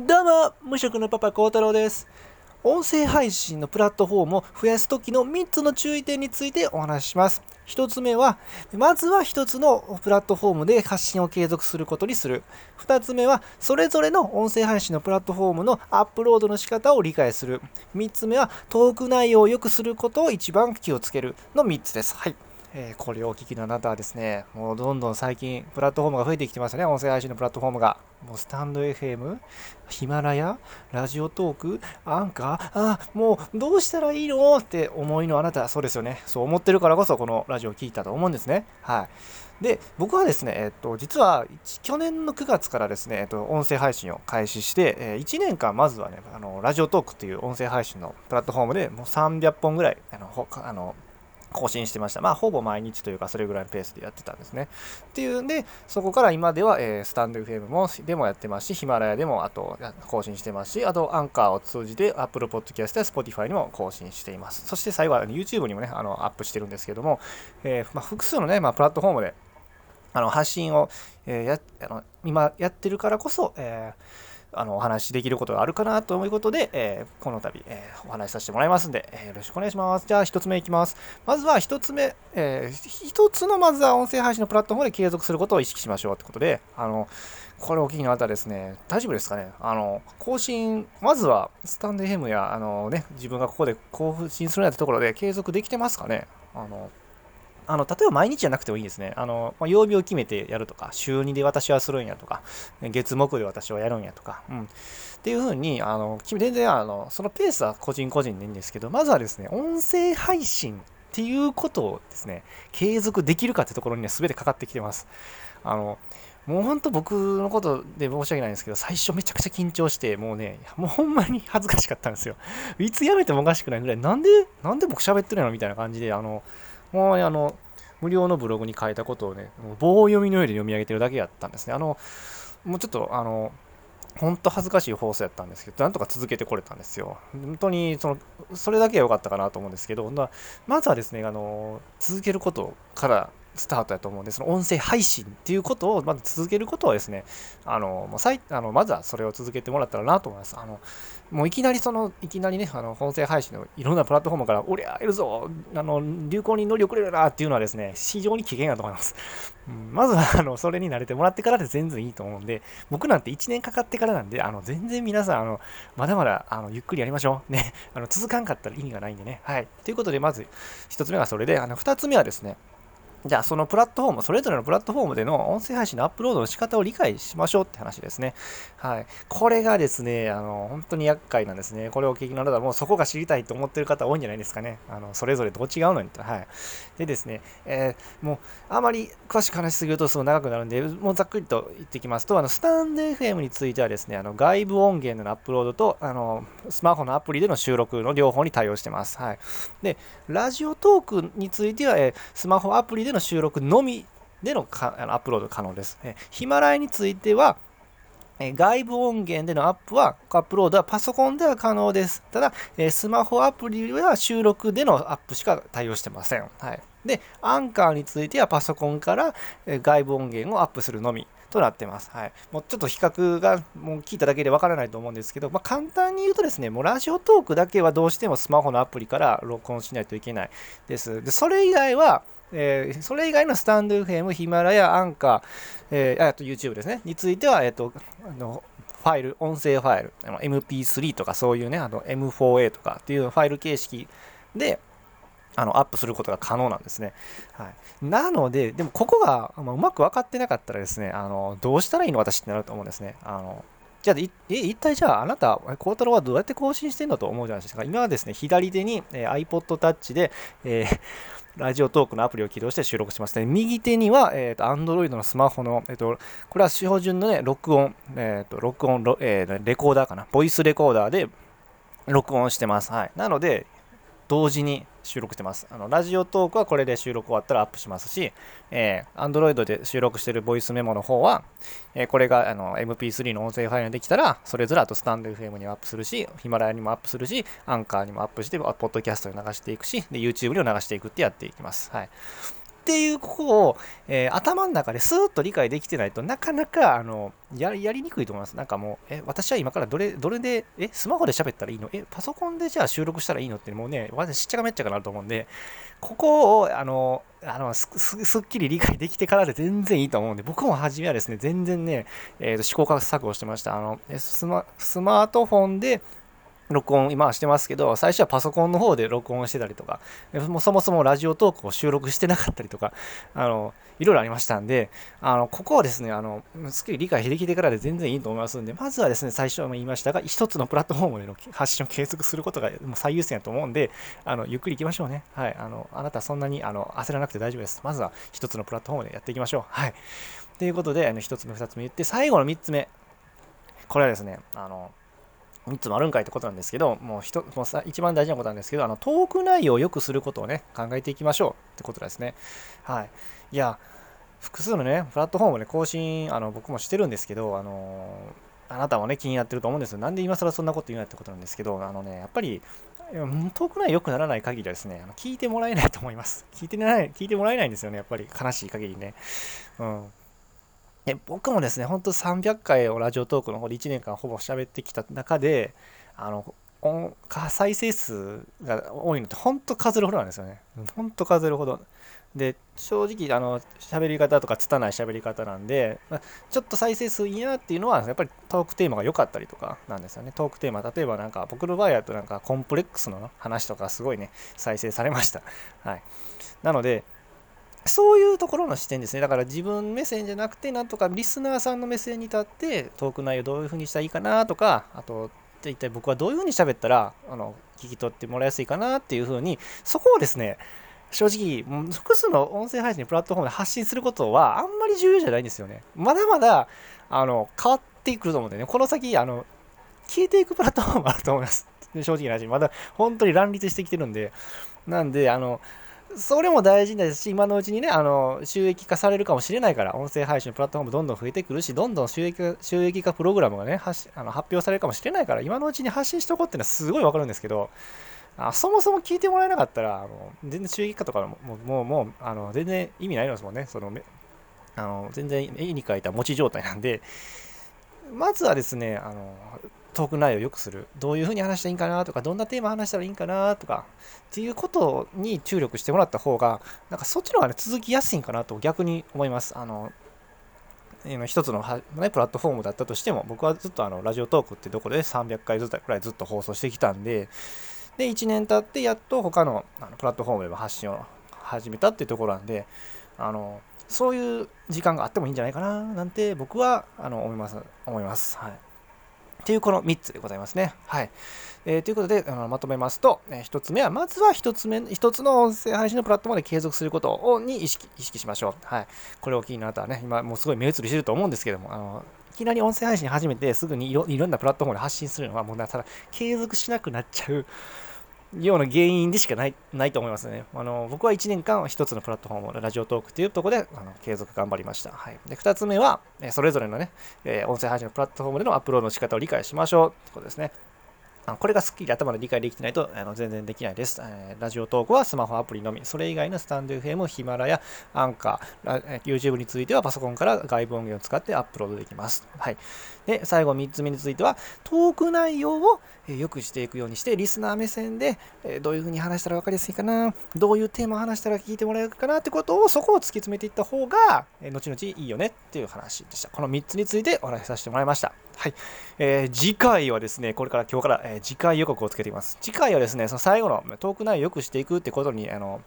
どうも、無職のパパ幸太郎です。音声配信のプラットフォームを増やすときの3つの注意点についてお話しします。1つ目は、まずは1つのプラットフォームで発信を継続することにする。2つ目は、それぞれの音声配信のプラットフォームのアップロードの仕方を理解する。3つ目は、トーク内容を良くすることを一番気をつけるの3つです。はい。えー、これをお聞きのあなたはですね、もうどんどん最近、プラットフォームが増えてきてますね、音声配信のプラットフォームが。もうスタンド FM、ヒマラヤ、ラジオトーク、アンカー、あ、もうどうしたらいいのって思いのあなた、そうですよね。そう思ってるからこそ、このラジオを聞いたと思うんですね。はい。で、僕はですね、えっと、実は去年の9月からですね、えっと、音声配信を開始して、え、1年間まずはね、あのラジオトークっていう音声配信のプラットフォームでもう300本ぐらい、あの、あの更新してました。まあ、ほぼ毎日というか、それぐらいのペースでやってたんですね。っていうんで、そこから今では、えー、スタンド FM もでもやってますし、ヒマラヤでもあと更新してますし、あとアンカーを通じて Apple Podcast や Spotify にも更新しています。そして最後は YouTube にもね、あのアップしてるんですけども、えー、まあ、複数のね、まあ、プラットフォームであの発信を、えー、やあの今やってるからこそ、えーあのお話しできることがあるかなということで、えー、この度、えー、お話しさせてもらいますんで、えー、よろしくお願いします。じゃあ1つ目いきます。まずは1つ目、え1つのまずは音声配信のプラットフォームで継続することを意識しましょうってことで、あのこれお聞きの方ですね、大丈夫ですかねあの、更新、まずはスタンド FM や、あのね、自分がここで更新するようなところで継続できてますかねあの、あの、例えば毎日じゃなくてもいいですね。あの、まあ、曜日を決めてやるとか、週2で私はするんやとか、月木で私はやるんやとか、うん。っていうふうに、あの、全然、あの、そのペースは個人個人でいいんですけど、まずはですね、音声配信っていうことをですね、継続できるかってところにね、全てかかってきてます。あの、もうほんと僕のことで申し訳ないんですけど、最初めちゃくちゃ緊張して、もうね、もうほんまに恥ずかしかったんですよ。いつやめてもおかしくないぐらい、なんで、なんで僕喋ってるのみたいな感じで、あの、もうあの、無料のブログに書いたことをね、棒読みのように読み上げてるだけやったんですね。あの、もうちょっと、あの、本当恥ずかしい放送やったんですけど、なんとか続けてこれたんですよ。本当にその、それだけは良かったかなと思うんですけど、まずはですね、あの、続けることからスタートやと思うんで、その音声配信っていうことをまず続けることはですね、あの、あのまずはそれを続けてもらったらなと思います。あの、もういきなりその、いきなりね、あの、音声配信のいろんなプラットフォームから、俺やるぞ、あの、流行に乗り遅れるなっていうのはですね、非常に危険やと思います。うん、まずは、あの、それに慣れてもらってからで全然いいと思うんで、僕なんて1年かかってからなんで、あの、全然皆さん、あの、まだまだ、あの、ゆっくりやりましょう。ね、あの、続かんかったら意味がないんでね。はい。ということで、まず、1つ目がそれで、あの、2つ目はですね、じゃあそのプラットフォーム、それぞれのプラットフォームでの音声配信のアップロードの仕方を理解しましょうって話ですね。はい。これがですね、あの、本当に厄介なんですね。これを聞きの方もうそこが知りたいと思ってる方多いんじゃないですかね。あの、それぞれどう違うのにと。はい。でですね、えー、もう、あまり詳しく話しすぎるとすごい長くなるんで、もうざっくりと言ってきますと、あの、スタンド FM についてはですね、あの、外部音源のアップロードと、あの、スマホのアプリでの収録の両方に対応してます。はい。で、ラジオトークについては、えー、スマホアプリででの収録のみでのかあのアップロード可能です。えヒマラヤについては、え外部音源でのアップは、アップロードはパソコンでは可能です。ただ、えスマホアプリは収録でのアップしか対応してません。はい。で、アンカーについてはパソコンからえ外部音源をアップするのみとなってます。はい。もうちょっと比較がもう聞いただけでわからないと思うんですけど、まあ、簡単に言うとですね、もうラジオトークだけはどうしてもスマホのアプリから録音しないといけないです。で、それ以外は、えー、それ以外のスタンド FM、ヒマラヤ、アンカー、えー、あと YouTube ですね、については、えっ、ー、と、あの、ファイル、音声ファイル、MP3 とかそういうね、あの M4A とかっていうファイル形式で、あのアップすることが可能なんですね。はい、なので、でもここが、まあ、うまく分かってなかったらですね、あのどうしたらいいの私ってなると思うんですね。あのじゃあ、え、一体じゃあ、あなた、孝太郎はどうやって更新してんだと思うじゃないですか。今はですね、左手に、えー、iPod Touch で、えー ラジオトークのアプリを起動して収録しますね。右手には、えっ、ー、と、Android のスマホの、えっ、ー、と、これは標準のね、録音、えっ、ー、と、録音、えー、レコーダーかな。ボイスレコーダーで録音してます。はい。なので、同時に収録してます。あのラジオトークはこれで収録終わったらアップしますし、えー、Android で収録してるボイスメモの方は、えー、これがあの MP3 の音声ファイルにできたら、それぞれあとスタンド FM にもアップするし、ヒマラヤにもアップするし、アンカーにもアップして、ポッドキャストに流していくし、で、YouTube にも流していくってやっていきます。はい。っていうここを、えー、頭の中でスーッと理解できてないとなかなかあのやりにくいと思います。なんかもう、え、私は今からどれ、どれで、え、スマホで喋ったらいいの？え、パソコンでじゃあ収録したらいいの？ってもうね、私しっちゃかめっちゃかなると思うんで、ここを、あの、あのすすっきり理解できてからで全然いいと思うんで、僕も初めはですね、全然ね、えー、と試行錯誤してました。あのスマスマートフォンで、録音今はしてますけど、最初はパソコンの方で録音してたりとか、もそもそもラジオトークを収録してなかったりとか、あの、いろいろありましたんで、あの、ここをですね、あの、すっきり理解できてからで全然いいと思いますんで、まずはですね、最初も言いましたが、一つのプラットフォームでの発信を継続することが最優先だと思うんで、あの、ゆっくり行きましょうね。はい。あの、あなたそんなにあの焦らなくて大丈夫です。まずは一つのプラットフォームでやっていきましょう。はい。ということで、あの、一つ目、二つ目言って、最後の三つ目。これはですね、あの、3つもあるんかいってことなんですけど、もうひともうさ一番大事なことなんですけど、あのトーク内容を良くすることをね、考えていきましょうってことですね。はい。いや、複数のね、プラットフォームで更新、あの僕もしてるんですけど、あのあなたはね、気になってると思うんですよ。なんで今更そんなこと言うなってことなんですけど、あのね、やっぱり、トーク内容良くならない限りはですね、聞いてもらえないと思います。聞いてない、聞いてもらえないんですよね、やっぱり悲しい限りね。うん。で僕もですね、ほんと300回をラジオトークの方で1年間ほぼ喋ってきた中で、あの、再生数が多いのって本当数えるほどなんですよね。本当数えるほど。で、正直、あの、喋り方とか拙い喋り方なんで、まちょっと再生数いいなっていうのは、やっぱりトークテーマが良かったりとかなんですよね。トークテーマ、例えばなんか、僕の場合だとなんか、コンプレックスの話とかすごいね、再生されました。はい。なので、そういうところの視点ですね。だから自分目線じゃなくて、なんとかリスナーさんの目線に立って、トーク内容どういうふうにしたらいいかなとか、あと、一体僕はどういうふうに喋ったら、あの、聞き取ってもらいやすいかなっていうふうに、そこをですね、正直、複数の音声配信プラットフォームで発信することはあんまり重要じゃないんですよね。まだまだ、あの、変わってくると思うんでね、この先、あの、消えていくプラットフォームあると思います。正直な話、まだ本当に乱立してきてるんで、なんで、あの、それも大事ですし、今のうちにね、あの収益化されるかもしれないから、音声配信プラットフォームどんどん増えてくるし、どんどん収益化収益化プログラムがね発あの発表されるかもしれないから、今のうちに発信しとこうっていうのはすごいわかるんですけど、あそもそも聞いてもらえなかったら、あの全然収益化とかももうもうあの全然意味ないのですもんね。そのあの全然絵に描いた持ち状態なんで、まずはですね、あのトーク内容を良くする。どういうふうに話したらいいんかなとか、どんなテーマ話したらいいんかなとか、っていうことに注力してもらった方が、なんかそっちの方がね、続きやすいんかなと逆に思います。あの、一つの、ね、プラットフォームだったとしても、僕はずっとあのラジオトークってとこで300回ずつくらいずっと放送してきたんで、で、1年経ってやっと他のあのプラットフォームでも発信を始めたっていうところなんで、あの、そういう時間があってもいいんじゃないかななんて僕はあの思います。思います。はい。ていうこの3つでございますね。はい。えー、ということで、あのまとめますと、えー、1つ目は、まずは1つ目、1つの音声配信のプラットフォームで継続することをに意識意識しましょう。はい。これを機にあなたはね、今もうすごい目移りしてると思うんですけども、あのいきなり音声配信始めてすぐにいろんなプラットフォームで発信するのはもうただ継続しなくなっちゃうような原因でしかないないと思いますね。あの僕は1年間1つのプラットフォーム、ラジオトークというところであの継続頑張りました。はい、で2つ目は、それぞれのね、え音声配信のプラットフォームでのアップロードの仕方を理解しましょうということですね。これがすっきり頭で理解できてないとあの全然できないです、えー、ラジオトークはスマホアプリのみ。それ以外のスタンド FM、ヒマラヤ、アンカー、YouTube についてはパソコンから外部音源を使ってアップロードできます。はい。で、最後3つ目については、トーク内容を良くしていくようにして、リスナー目線でどういうふうに話したら分かりやすいかな、どういうテーマを話したら聞いてもらえるかなってことを、そこを突き詰めていった方が、後々いいよねっていう話でした。この3つについてお話しさせてもらいました。はい。えー、次回はですね、これから今日から、えー、次回予告をつけています。次回はですね、その最後のトーク内容を良くしていくってことに、あの、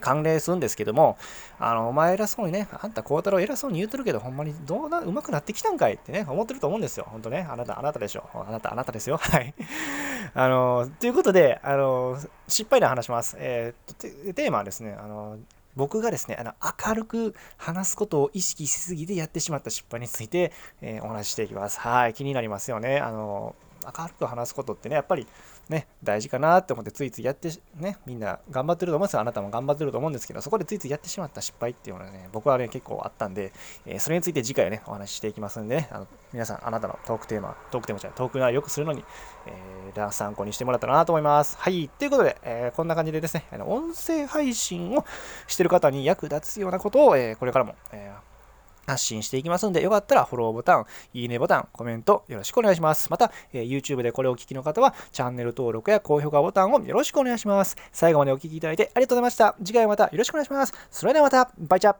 関連するんですけども、あの、お前偉そうにね、あんた孝太郎偉そうに言うてるけど、ほんまにどうな、上手くなってきたんかいってね、思ってると思うんですよ。ほんとね、あなた、あなたでしょ。あなた、あなたですよ。はい。あの、ということで、あの、失敗談話します。えー、テーマはですね、あの、僕がですね、あの明るく話すことを意識しすぎてやってしまった失敗について、えー、お話ししていきます。はい、気になりますよね。あの明るく話すことってね、やっぱりね、大事かなって思ってついついやって、ね、みんな頑張ってると思うんですよ。あなたも頑張ってると思うんですけど、そこでついついやってしまった失敗っていうのはね、僕はね、結構あったんで、えー、それについて次回ね、お話ししていきますんでね、あの皆さん、あなたのトークテーマ、トークテーマじゃない、トーク内よくするのに、えー、参考にしてもらったらなと思います。はい、ということで、えー、こんな感じでですね、あの音声配信をしてる方に役立つようなことを、えー、これからも、えー発信していきますので、よかったらフォローボタン、いいねボタン、コメントよろしくお願いします。また、えー、YouTube でこれをお聞きの方は、チャンネル登録や高評価ボタンをよろしくお願いします。最後までお聴きいただいてありがとうございました。次回またよろしくお願いします。それではまた、バイチャ